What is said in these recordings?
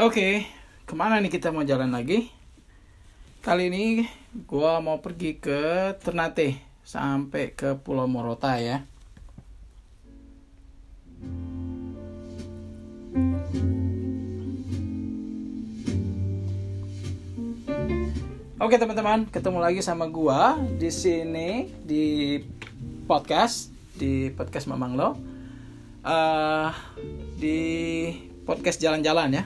Oke, ke mana nih kita mau jalan lagi? Kali ini gua mau pergi ke Ternate sampai ke Pulau Morota ya. Oke teman-teman, ketemu lagi sama gua di sini di podcast di podcast Mamang Lo. Eh, di podcast jalan-jalan ya.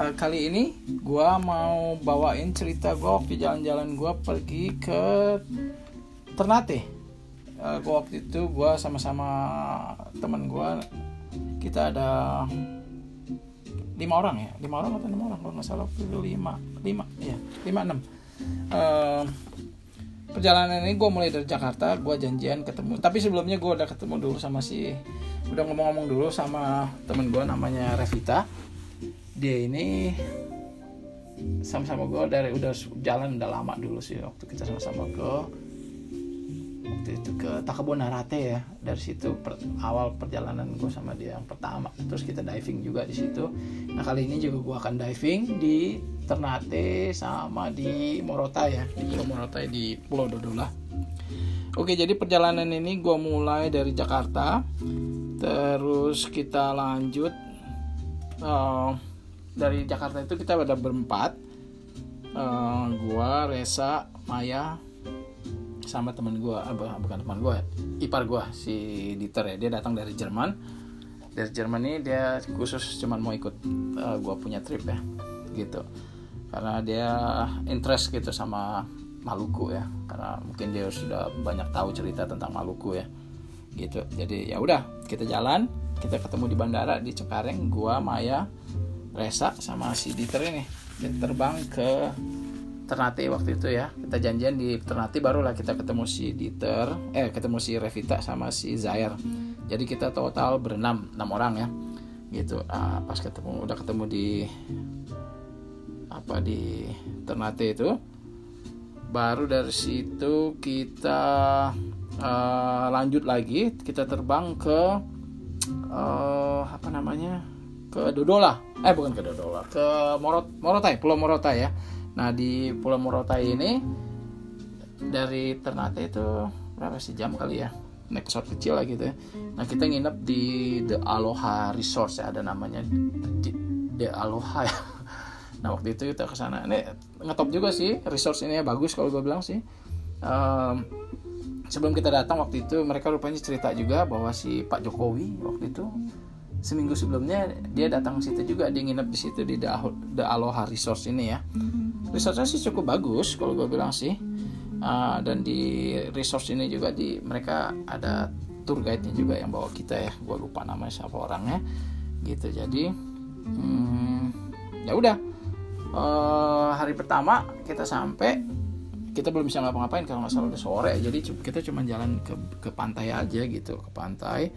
Eh, kali ini gua mau bawain cerita gua waktu jalan-jalan gua pergi ke Ternate. Eh, gua waktu itu gua sama-sama teman gua kita ada lima orang ya lima orang atau enam orang kalau nggak salah waktu lima lima ya lima enam Eh, perjalanan ini gue mulai dari Jakarta gue janjian ketemu tapi sebelumnya gue udah ketemu dulu sama si udah ngomong-ngomong dulu sama temen gue namanya Revita. Dia ini sama-sama gue dari udah jalan udah lama dulu sih waktu kita sama-sama ke waktu itu ke Takabonarate ya. Dari situ per- awal perjalanan gue sama dia yang pertama. Terus kita diving juga di situ. Nah kali ini juga gue akan diving di Ternate sama di Morotai ya. Di Pulau Morotai di Pulau Dodola Oke jadi perjalanan ini gue mulai dari Jakarta terus kita lanjut eh, dari Jakarta itu kita ada berempat. Eh, gua Resa Maya sama teman eh, bu- bukan teman gua ipar gua si Dieter ya. Dia datang dari Jerman. Dari Jerman ini dia khusus cuman mau ikut eh, gua punya trip ya gitu. Karena dia interest gitu sama Maluku ya. Karena mungkin dia sudah banyak tahu cerita tentang Maluku ya gitu. Jadi ya udah kita jalan kita ketemu di bandara di Cengkareng gua Maya Resa sama si Dieter ini. Dia terbang ke Ternate waktu itu ya. Kita janjian di Ternate barulah kita ketemu si Dieter eh ketemu si Revita sama si Zair. Jadi kita total berenam enam orang ya. Gitu. Ah, pas ketemu udah ketemu di apa di Ternate itu baru dari situ kita eh, lanjut lagi kita terbang ke eh, apa namanya? Ke Dodola. Eh bukan ke Dodola ke Morot Morotai Pulau Morotai ya. Nah di Pulau Morotai ini dari Ternate itu berapa sih jam kali ya? Naik pesawat kecil lah gitu ya. Nah kita nginep di The Aloha Resort ya ada namanya. The Aloha ya. Nah waktu itu kita ke sana. Ini ngetop juga sih resort ini ya bagus kalau gue bilang sih. Ehm, sebelum kita datang waktu itu mereka rupanya cerita juga bahwa si Pak Jokowi waktu itu seminggu sebelumnya dia datang ke situ juga. Dia nginep di situ di The Aloha Resort ini ya. Resortnya sih cukup bagus kalau gue bilang sih. Ah, dan di resort ini juga di mereka ada tour guide-nya juga yang bawa kita ya. Gue lupa namanya siapa orangnya. Gitu jadi hmm, ya udah. Eh, hari pertama kita sampai kita belum bisa ngapa-ngapain kalau nggak salah udah sore. Jadi kita cuma jalan ke ke pantai aja gitu ke pantai.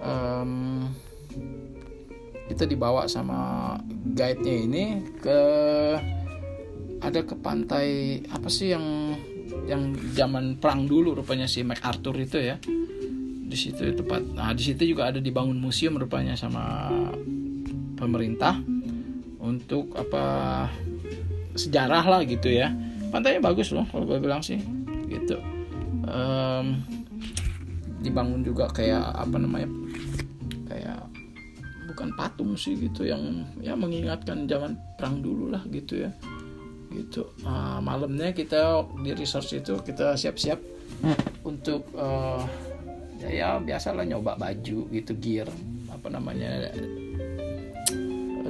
Em, kita dibawa sama guide-nya ini ke ada ke pantai apa sih yang yang zaman perang dulu rupanya si MacArthur itu ya. Di situ tempat nah di situ juga ada dibangun museum rupanya sama pemerintah untuk apa sejarah lah gitu ya pantainya bagus loh kalau gue bilang sih gitu. Em, dibangun juga kayak apa namanya kayak bukan patung sih gitu yang ya mengingatkan zaman perang dulu lah gitu ya. Gitu. Ah, malamnya kita di resort itu kita siap-siap untuk eh, ya, ya biasalah nyoba baju gitu gear apa namanya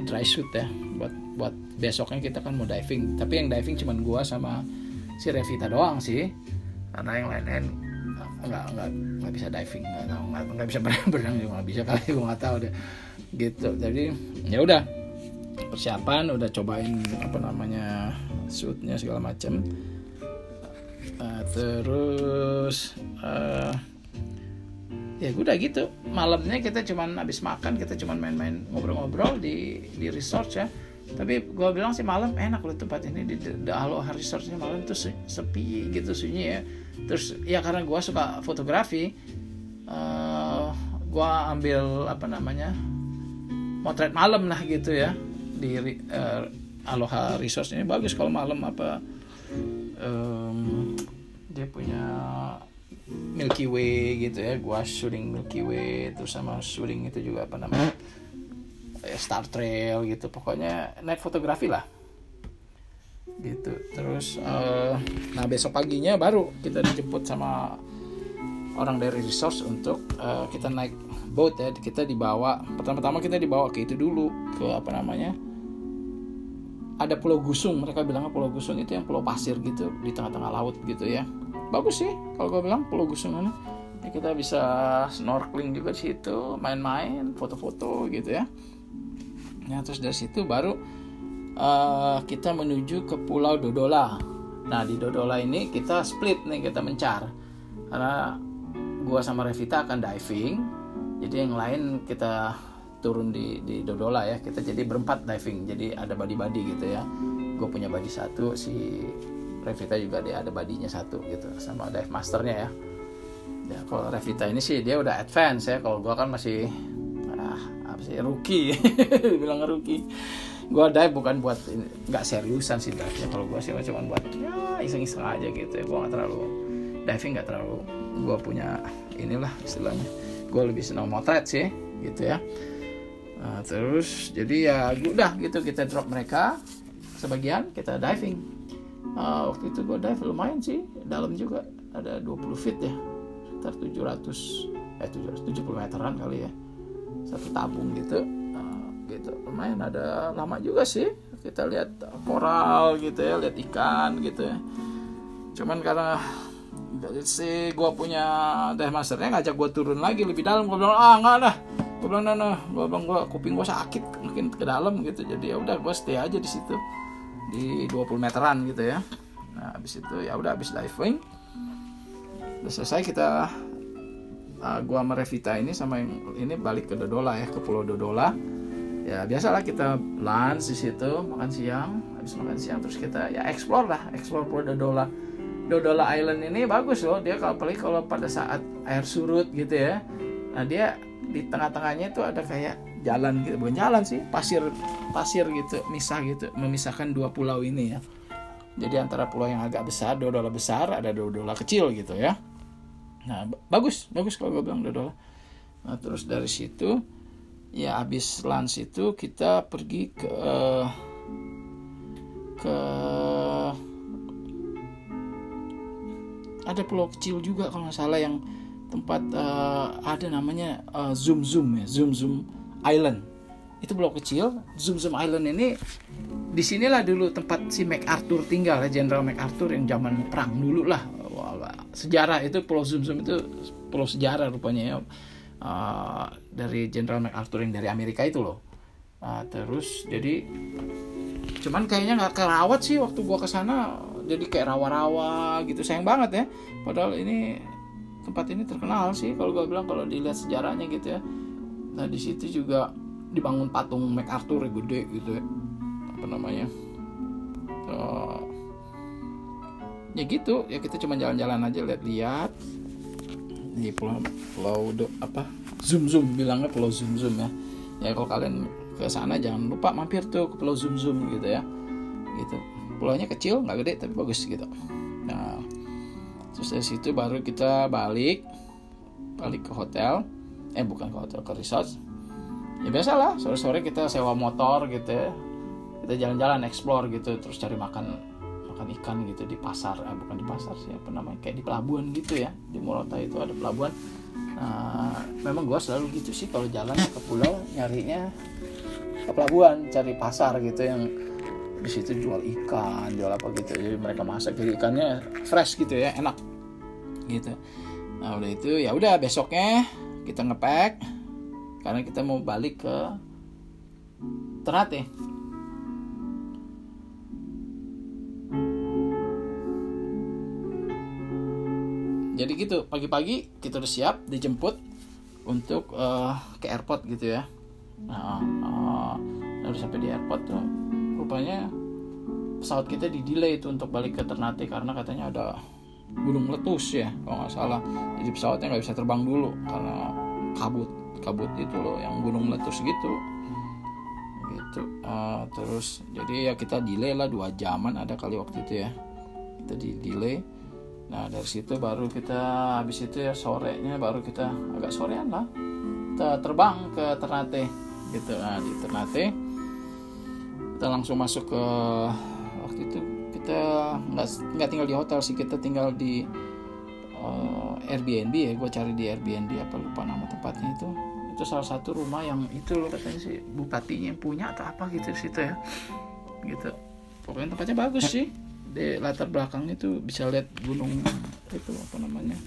dry suit ya buat buat besoknya kita kan mau diving. Tapi yang diving cuman gua sama si Revita doang sih. Karena yang lain-lain nggak nggak nggak bisa diving nggak nggak bisa berenang berenang juga nggak bisa kali gua nggak tahu deh. Gitu. Jadi ya udah. Persiapan udah cobain apa namanya suitnya segala macam Uh, terus uh, ya udah gitu. Malamnya kita cuman habis makan kita cuman main-main ngobrol-ngobrol di di resort ya tapi gue bilang sih malam enak loh tempat ini di Aloha Resortnya malam tuh se- sepi gitu sunyi ya. Terus ya karena gue suka fotografi eh gue ambil apa namanya motret malam lah gitu ya di uh, Aloha Resource ini bagus kalau malam apa um, dia punya Milky Way gitu ya gua shooting Milky Way terus sama shooting itu juga apa namanya Star Trail gitu. Pokoknya night fotografi lah. Gitu. Terus uh, nah besok paginya baru kita dijemput sama orang dari resource untuk uh, kita naik boat ya. Kita dibawa pertama-tama kita dibawa ke itu dulu ke apa namanya ada pulau Gusung. Mereka bilangnya pulau Gusung itu yang pulau pasir gitu di tengah-tengah laut gitu ya. Bagus sih kalau gue bilang Pulau Gusung ini. Ya, kita bisa snorkeling juga di situ main-main foto-foto gitu ya nah terus dari situ baru uh, kita menuju ke Pulau Dodola. Nah di Dodola ini kita split nih kita mencar. Karena gua sama Revita akan diving jadi yang lain kita turun di di Dodola ya. Kita jadi berempat diving jadi ada body-body gitu ya. Gue punya body satu si Revita juga dia ada badinya satu gitu sama dive masternya ya. Ya kalau Revita ini sih dia udah advance ya. Kalau gua kan masih apa sih? Rookie bilang rookie gua dive bukan buat nggak seriusan sih dive kalau gua sih cuma buat ya iseng-iseng aja gitu ya. Gua nggak terlalu diving nggak terlalu gua punya inilah istilahnya. Gua lebih senang motret sih gitu ya. Nah, terus jadi ya udah gitu kita drop mereka. Sebagian kita diving. Uh, waktu itu gue dive lumayan sih dalam juga. Ada 20 feet ya sekitar 700 eh 770 meteran kali ya satu tabung gitu. Uh, gitu. Lumayan ada lama juga sih. Kita lihat koral gitu ya lihat ikan gitu ya. Cuman karena si gue punya dive masternya ngajak gue turun lagi lebih dalam. Gue bilang ah nggak dah gue bilang nah, nah. gue bilang gue kuping gue sakit mungkin ke dalam gitu. Jadi ya udah gue stay aja di situ di 20 meteran gitu ya. Nah habis itu ya udah habis diving. Udah selesai kita uh, gua sama Revita ini sama yang ini balik ke Dodola ya ke Pulau Dodola. Ya biasalah kita lunch di situ makan siang. Habis makan siang terus kita ya explore lah explore Pulau Dodola. Dodola Island ini bagus loh dia kalau apalagi kalau pada saat air surut gitu ya. Nah dia di tengah-tengahnya itu ada kayak jalan gitu bukan jalan sih pasir pasir gitu misah gitu memisahkan dua pulau ini ya. Jadi antara pulau yang agak besar dodola besar ada dodola kecil gitu ya nah bagus bagus kalau gue bilang dodola nah terus dari situ ya habis lunch itu kita pergi ke ke ada pulau kecil juga kalau nggak salah yang tempat uh, ada namanya uh, zoom zoom ya zoom zoom Island. Itu blok kecil Zoom Zoom Island ini di sinilah dulu tempat si MacArthur tinggal ya Jenderal MacArthur yang zaman perang dulu lah sejarah itu Pulau Zoom itu pulau sejarah rupanya ya. Uh, dari Jenderal MacArthur yang dari Amerika itu loh. Uh, terus jadi cuman kayaknya nggak kerawat sih waktu gua ke sana jadi kayak rawa-rawa gitu. Sayang banget ya. Padahal ini tempat ini terkenal sih kalau gua bilang kalau dilihat sejarahnya gitu ya. Nah di situ juga dibangun patung MacArthur gede gitu ya. Apa namanya? Uh, ya gitu ya kita cuma jalan-jalan aja lihat-lihat. Di pulau pulau do, apa? Zoom zoom bilangnya pulau zoom zoom ya. Ya kalau kalian ke sana jangan lupa mampir tuh ke pulau zoom zoom gitu ya. Gitu. Pulaunya kecil nggak gede tapi bagus gitu. Nah terus dari situ baru kita balik balik ke hotel. Eh bukan ke hotel ke resort. Ya biasa lah sore-sore kita sewa motor gitu ya. Kita jalan-jalan explore gitu terus cari makan makan ikan gitu di pasar eh, bukan di pasar sih apa namanya kayak di pelabuhan gitu ya di Morotai itu ada pelabuhan. Nah, memang gue selalu gitu sih kalau jalan ke pulau nyarinya ke pelabuhan cari pasar gitu yang di situ jual ikan jual apa gitu. Jadi mereka masak jadi ikannya fresh gitu ya enak gitu. Nah udah itu ya udah besoknya kita ngepack karena kita mau balik ke Ternate jadi gitu pagi-pagi kita udah siap dijemput untuk uh, ke airport gitu ya. Nah uh, sampai di airport tuh rupanya pesawat kita di delay itu untuk balik ke Ternate karena katanya ada gunung meletus ya kalau nggak salah. Jadi pesawatnya nggak bisa terbang dulu karena kabut kabut itu loh yang gunung gitu gitu. Gitu uh, terus jadi ya kita delay lah dua jaman ada kali waktu itu ya. Kita di delay nah dari situ baru kita habis itu ya sorenya baru kita agak sorean lah. Kita terbang ke Ternate gitu. Nah di Ternate kita langsung masuk ke waktu itu kita nggak nggak tinggal di hotel sih kita tinggal di uh, Airbnb ya. Gue cari di Airbnb apa lupa nama tempatnya itu. Itu salah satu rumah yang itu loh katanya sih bupatinya yang punya atau apa gitu di situ ya. Gitu. Pokoknya tempatnya bagus sih di latar belakangnya tuh bisa lihat gunung itu apa namanya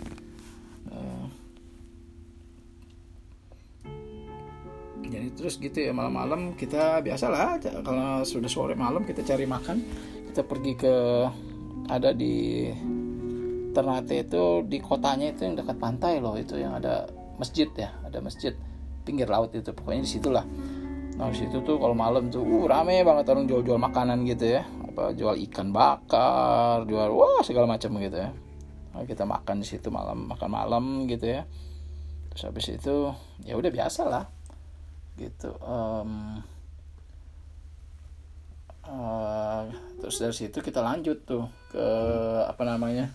uh, jadi terus gitu ya malam-malam kita biasalah kalau sudah sore malam kita cari makan kita pergi ke ada di Ternate itu di kotanya itu yang dekat pantai loh itu yang ada masjid ya ada masjid pinggir laut itu pokoknya di situlah nah situ tuh kalau malam tuh uh rame banget orang jual-jual makanan gitu ya apa jual ikan bakar jual wah segala macam gitu ya. Nah, kita makan di situ malam makan malam gitu ya. Terus habis itu ya udah biasa lah gitu um, uh, terus dari situ kita lanjut tuh ke apa namanya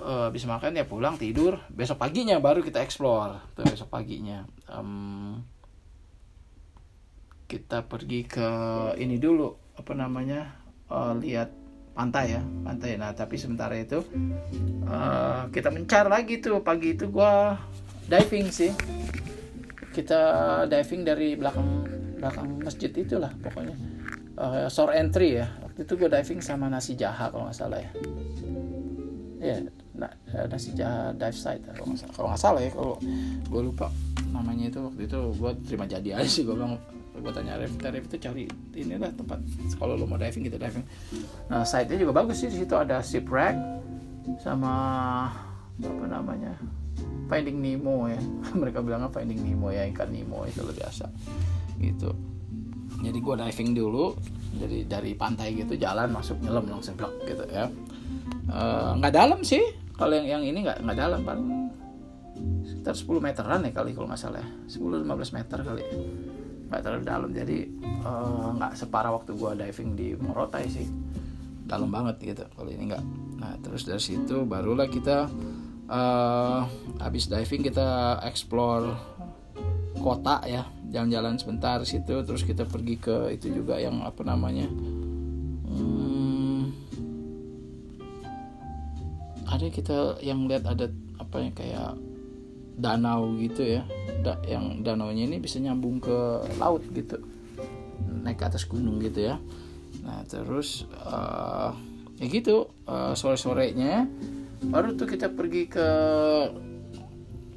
uh, makan ya pulang tidur. Besok paginya baru kita explore tuh besok paginya. Um, kita pergi ke ini dulu apa namanya uh, lihat pantai ya pantai. Nah tapi sementara itu uh, kita mencar lagi tuh. Pagi itu gua diving sih. Kita diving dari belakang belakang masjid itulah pokoknya. Uh, shore entry ya. Waktu itu gue diving sama nasi jaha kalau nggak salah ya. Ya nah, nasi jaha dive site kalau nggak salah. Salah ya kalau gue lupa namanya itu waktu itu. Gue terima jadi aja sih gue bilang tanya Arif Arif itu cari inilah tempat kalau lo mau diving kita diving. Nah site nya juga bagus sih di situ ada shipwreck sama apa namanya Finding Nemo ya. Mereka bilangnya Finding Nemo ya ikan Nemo itu lebih biasa gitu. Jadi gue diving dulu jadi dari pantai gitu jalan masuk nyelam langsung blok gitu ya. Nggak uh, dalam sih kalau yang yang ini nggak nggak dalam paling sekitar 10 meteran ya kali kalau nggak salah 10-15 ya. meter kali nggak terlalu dalam. Jadi eh, nggak uh, separah waktu gua diving di Morotai sih. Dalam banget gitu kalau ini nggak. Nah terus dari situ barulah kita uh, habis diving kita explore kota ya jalan-jalan sebentar situ terus kita pergi ke itu juga yang apa namanya ada kita yang lihat ada apa yang kayak danau gitu ya. Da, yang danaunya ini bisa nyambung ke laut gitu. Naik ke atas gunung gitu ya. Nah terus uh, ya gitu uh, sore sorenya baru tuh kita pergi ke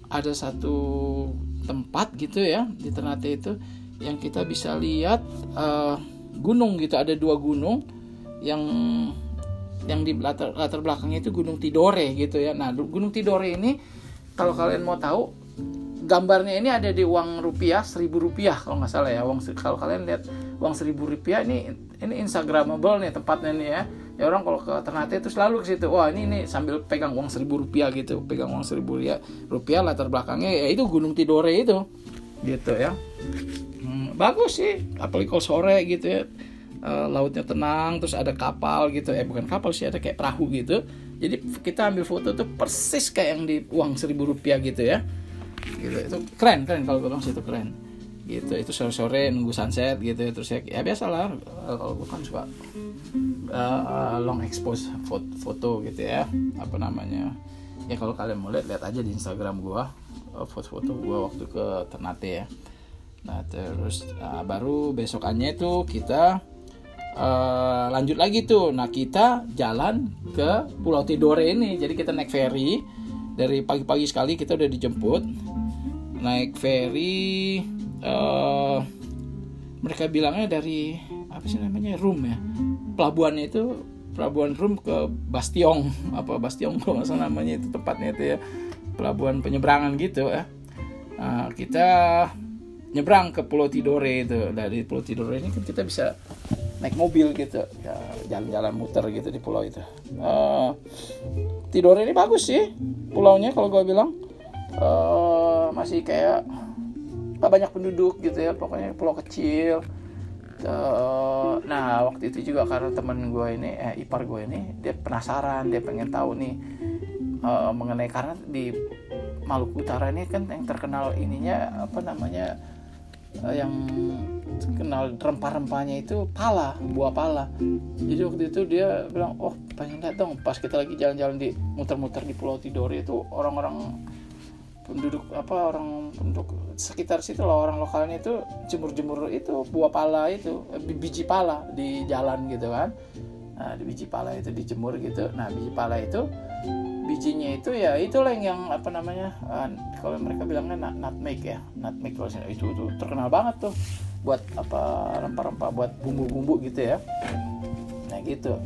ada satu tempat gitu ya di Ternate itu yang kita bisa lihat uh, gunung gitu. Ada dua gunung yang yang di latar, latar belakangnya itu Gunung Tidore gitu ya. Nah, Gunung Tidore ini kalau kalian mau tahu gambarnya ini ada di uang rupiah seribu rupiah kalau nggak salah ya. Uang kalau kalian lihat uang seribu rupiah ini ini instagramable nih tempatnya nih ya. Ya orang kalau ke Ternate itu selalu ke situ wah ini ini sambil pegang uang seribu rupiah gitu. Pegang uang seribu rupiah rupiah latar belakangnya ya itu Gunung Tidore itu. Gitu ya. Hmm, bagus sih apalagi kalau sore gitu ya uh, lautnya tenang terus ada kapal gitu. Eh bukan kapal sih ada kayak perahu gitu. Jadi kita ambil foto tuh persis kayak yang di uang seribu rupiah gitu ya. Gitu itu keren keren kalau bilang sih itu keren. Gitu itu sore sore nunggu sunset gitu terus ya, ya biasa lah eh, kalau gue kan suka uh, long expose foto, foto gitu ya apa namanya. Ya kalau kalian mau lihat lihat aja di Instagram gue foto-foto gue waktu ke Ternate ya. Nah terus nah, baru besokannya itu kita uh, lanjut lagi tuh. Nah kita jalan ke Pulau Tidore ini. Jadi kita naik ferry. Dari pagi-pagi sekali kita udah dijemput. Naik ferry uh, mereka bilangnya dari apa sih namanya room ya? Pelabuhannya itu pelabuhan room ke Bastion apa Bastion kalau nggak salah namanya itu tempatnya itu ya. Pelabuhan penyeberangan gitu ya. Nah, kita nyebrang ke Pulau Tidore itu. Dari Pulau Tidore ini kan kita bisa naik mobil gitu ya jalan-jalan muter gitu di pulau itu. Uh, tidur ini bagus sih pulaunya kalau gue bilang. Uh, masih kayak nggak banyak penduduk gitu ya pokoknya pulau kecil. Uh, nah waktu itu juga karena teman gue ini eh, ipar gue ini dia penasaran dia pengen tahu nih uh, mengenai karena di Maluku Utara ini kan yang terkenal ininya apa namanya uh, yang terkenal rempah-rempahnya itu pala buah pala. Jadi waktu itu dia bilang oh pengen lihat dong. Pas kita lagi jalan-jalan di muter-muter di Pulau Tidore itu orang-orang penduduk apa orang penduduk sekitar situ loh orang lokalnya itu jemur-jemur itu buah pala itu eh, biji pala di jalan gitu kan. Nah di biji pala itu dijemur gitu. Nah biji pala itu bijinya itu ya itu lah yang apa namanya uh, kalau mereka bilangnya nut, nutmeg ya nutmeg kalau itu itu terkenal banget tuh buat apa rempah-rempah buat bumbu-bumbu gitu ya. Nah gitu.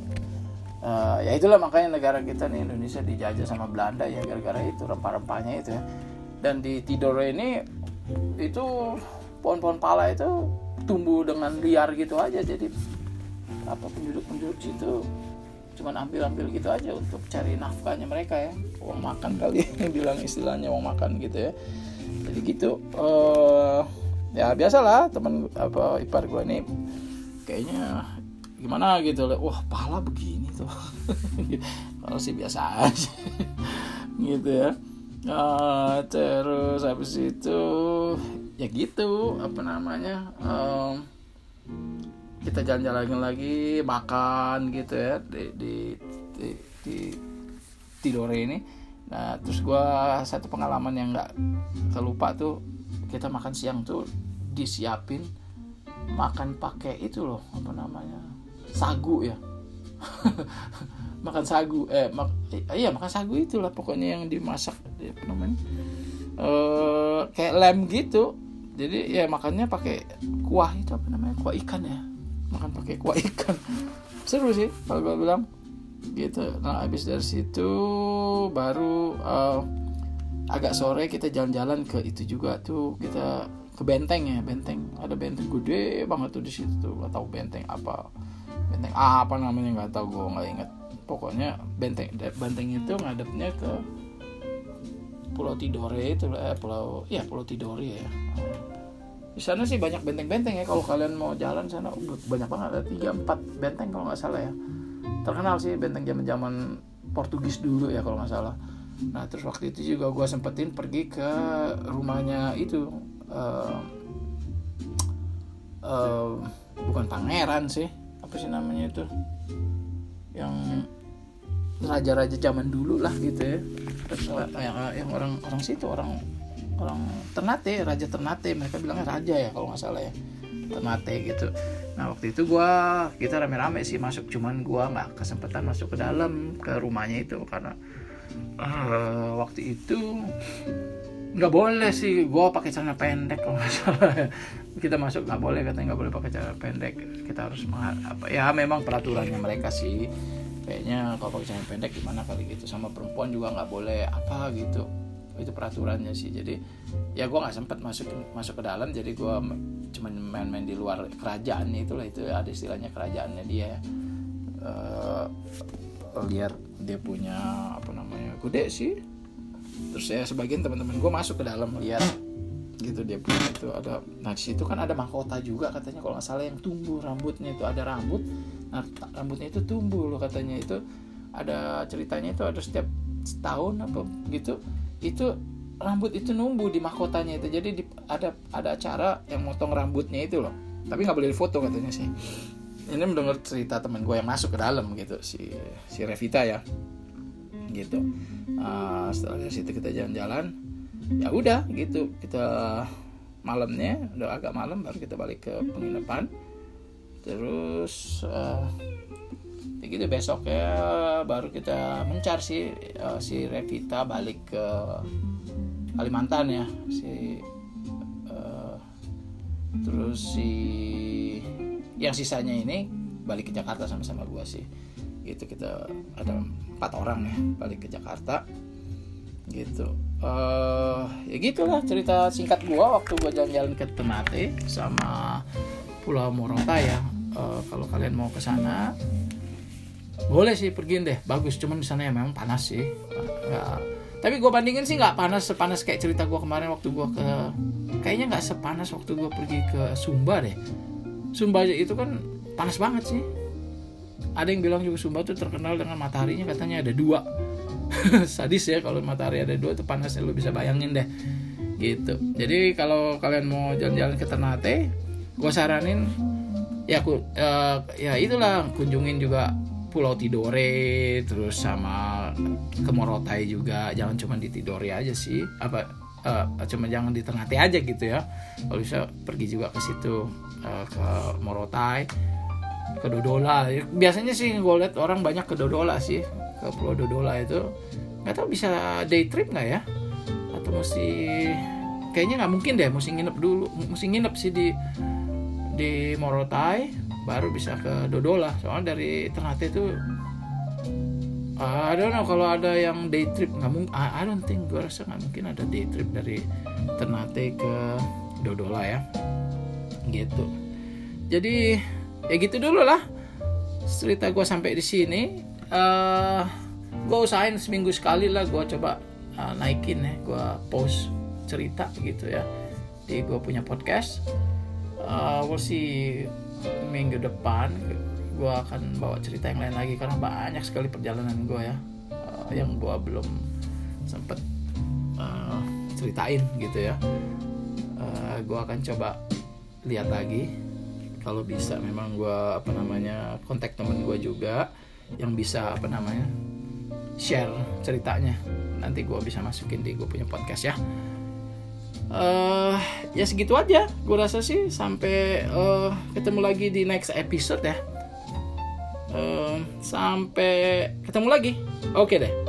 Uh, ya itulah makanya negara kita nih Indonesia dijajah sama Belanda ya gara-gara itu rempah-rempahnya itu ya. Dan di Tidore ini itu pohon-pohon pala itu tumbuh dengan liar gitu aja jadi apa penduduk-penduduk situ cuman ambil-ambil gitu aja untuk cari nafkahnya mereka ya. Uang makan kali yang bilang istilahnya uang makan gitu ya. Jadi gitu uh, ya biasalah teman apa ipar gue nih kayaknya gimana gitu wah pala begini tuh. Kalau sih biasa aja. Gitu ya. Uh, terus habis itu ya gitu apa namanya um, kita jalan-jalan lagi makan gitu ya di di di, di Tidore ini. Nah terus gue satu pengalaman yang nggak kelupa tuh kita makan siang tuh disiapin makan pakai itu loh apa namanya sagu ya. Makan sagu eh mak iya makan sagu itulah pokoknya yang dimasak apa namanya eh kayak lem gitu. Jadi ya makannya pakai kuah itu apa namanya kuah ikan ya makan pakai kuah ikan. Seru sih kalau gue bilang. Gitu. Nah habis dari situ baru uh, agak sore kita jalan-jalan ke itu juga tuh. Kita ke benteng ya benteng. Ada benteng gede banget tuh di situ tuh. Gak tahu benteng apa. Benteng apa namanya nggak tahu gue nggak inget pokoknya benteng benteng itu ngadepnya ke Pulau Tidore itu eh, pulau ya Pulau Tidore ya di sana sih banyak benteng-benteng ya kalau kalian mau jalan sana banyak banget ada tiga empat benteng kalau nggak salah ya. Terkenal sih benteng zaman zaman Portugis dulu ya kalau nggak salah. Nah terus waktu itu juga gue sempetin pergi ke rumahnya itu uh, uh, bukan pangeran sih apa sih namanya itu? Yang raja-raja zaman dulu lah gitu ya. Terus yang, yang orang orang situ orang orang Ternate raja Ternate mereka bilangnya raja ya kalau nggak salah ya. Ternate gitu. Nah waktu itu gue kita rame-rame sih masuk cuman gue nggak kesempatan masuk ke dalam ke rumahnya itu karena uh, waktu itu nggak boleh sih gue pakai celana pendek kalau nggak salah. Kita masuk nggak boleh katanya nggak boleh pakai celana pendek. Kita harus apa ya memang peraturannya mereka sih. Kayaknya kalau pakai celana pendek gimana kali gitu. Sama perempuan juga nggak boleh apa gitu itu peraturannya sih. Jadi ya gue nggak sempet masuk masuk ke dalam. Jadi gue cuman main-main di luar kerajaannya itulah. Itu ada istilahnya kerajaannya dia uh, lihat dia punya apa namanya gede sih. Terus saya sebagian teman-teman gue masuk ke dalam lihat gitu dia punya itu ada. Nah di situ kan ada mahkota juga katanya. Kalau nggak salah yang tumbuh rambutnya itu ada rambut. Nah rambutnya itu tumbuh loh katanya. Itu ada ceritanya itu ada setiap setahun apa gitu itu rambut itu numbuh di mahkotanya itu. Jadi di, ada ada acara yang motong rambutnya itu loh. Tapi nggak boleh foto katanya sih. Ini mendengar cerita teman gue yang masuk ke dalam gitu si si Revita ya. Gitu. Uh, setelah dari situ kita jalan-jalan. Ya udah gitu. Kita malamnya udah agak malam baru kita balik ke penginapan. Terus uh, ya gitu besok ya baru kita mencar si uh, si Revita balik ke Kalimantan ya. Si uh, terus si yang sisanya ini balik ke Jakarta sama-sama gua sih. Gitu kita ada empat orang ya balik ke Jakarta. Gitu. Uh, ya gitulah cerita singkat gua waktu gua jalan-jalan ke Ternate sama Pulau Morotai ya. Uh, kalau kalian mau ke sana boleh sih pergi deh. Bagus cuman di sana ya memang panas sih. Nggak tapi gue bandingin sih nggak panas sepanas kayak cerita gue kemarin waktu gue ke kayaknya nggak sepanas waktu gue pergi ke Sumba deh. Sumba itu kan panas banget sih. Ada yang bilang juga Sumba tuh terkenal dengan mataharinya katanya ada dua. Sadis ya kalau matahari ada dua itu panasnya lu bisa bayangin deh. Gitu. Jadi kalau kalian mau jalan-jalan ke Ternate gue saranin ya aku uh, ya itulah kunjungin juga Pulau Tidore terus sama ke Morotai juga. Jangan cuma di Tidore aja sih. Apa uh, cuma jangan di Ternate aja gitu ya. Kalau bisa pergi juga ke situ uh, ke Morotai ke Dodola. Biasanya sih gue lihat orang banyak ke Dodola sih ke Pulau Dodola itu. Nggak tahu bisa day trip nggak ya? Atau mesti kayaknya nggak mungkin deh mesti nginep dulu mesti nginep sih di di Morotai baru bisa ke Dodola. Soalnya dari Ternate itu I don't know kalau ada yang day trip nggak mungkin I, don't think gue rasa nggak mungkin ada day trip dari Ternate ke Dodola ya. Gitu. Jadi ya gitu dulu lah. Cerita gue sampai di sini. Uh, gue usahain seminggu sekali lah gue coba uh, naikin ya gue post cerita gitu ya di gue punya podcast. Uh, we'll see minggu depan gue akan bawa cerita yang lain lagi karena banyak sekali perjalanan gue ya uh, yang gue belum sempet uh, ceritain gitu ya. Uh, gue akan coba lihat lagi. Kalau bisa memang gue apa namanya kontak temen gue juga yang bisa apa namanya share ceritanya. Nanti gue bisa masukin di gue punya podcast ya uh, ya segitu aja. Gue rasa sih sampai uh, ketemu lagi di next episode ya. Uh, sampai ketemu lagi. Oke okay deh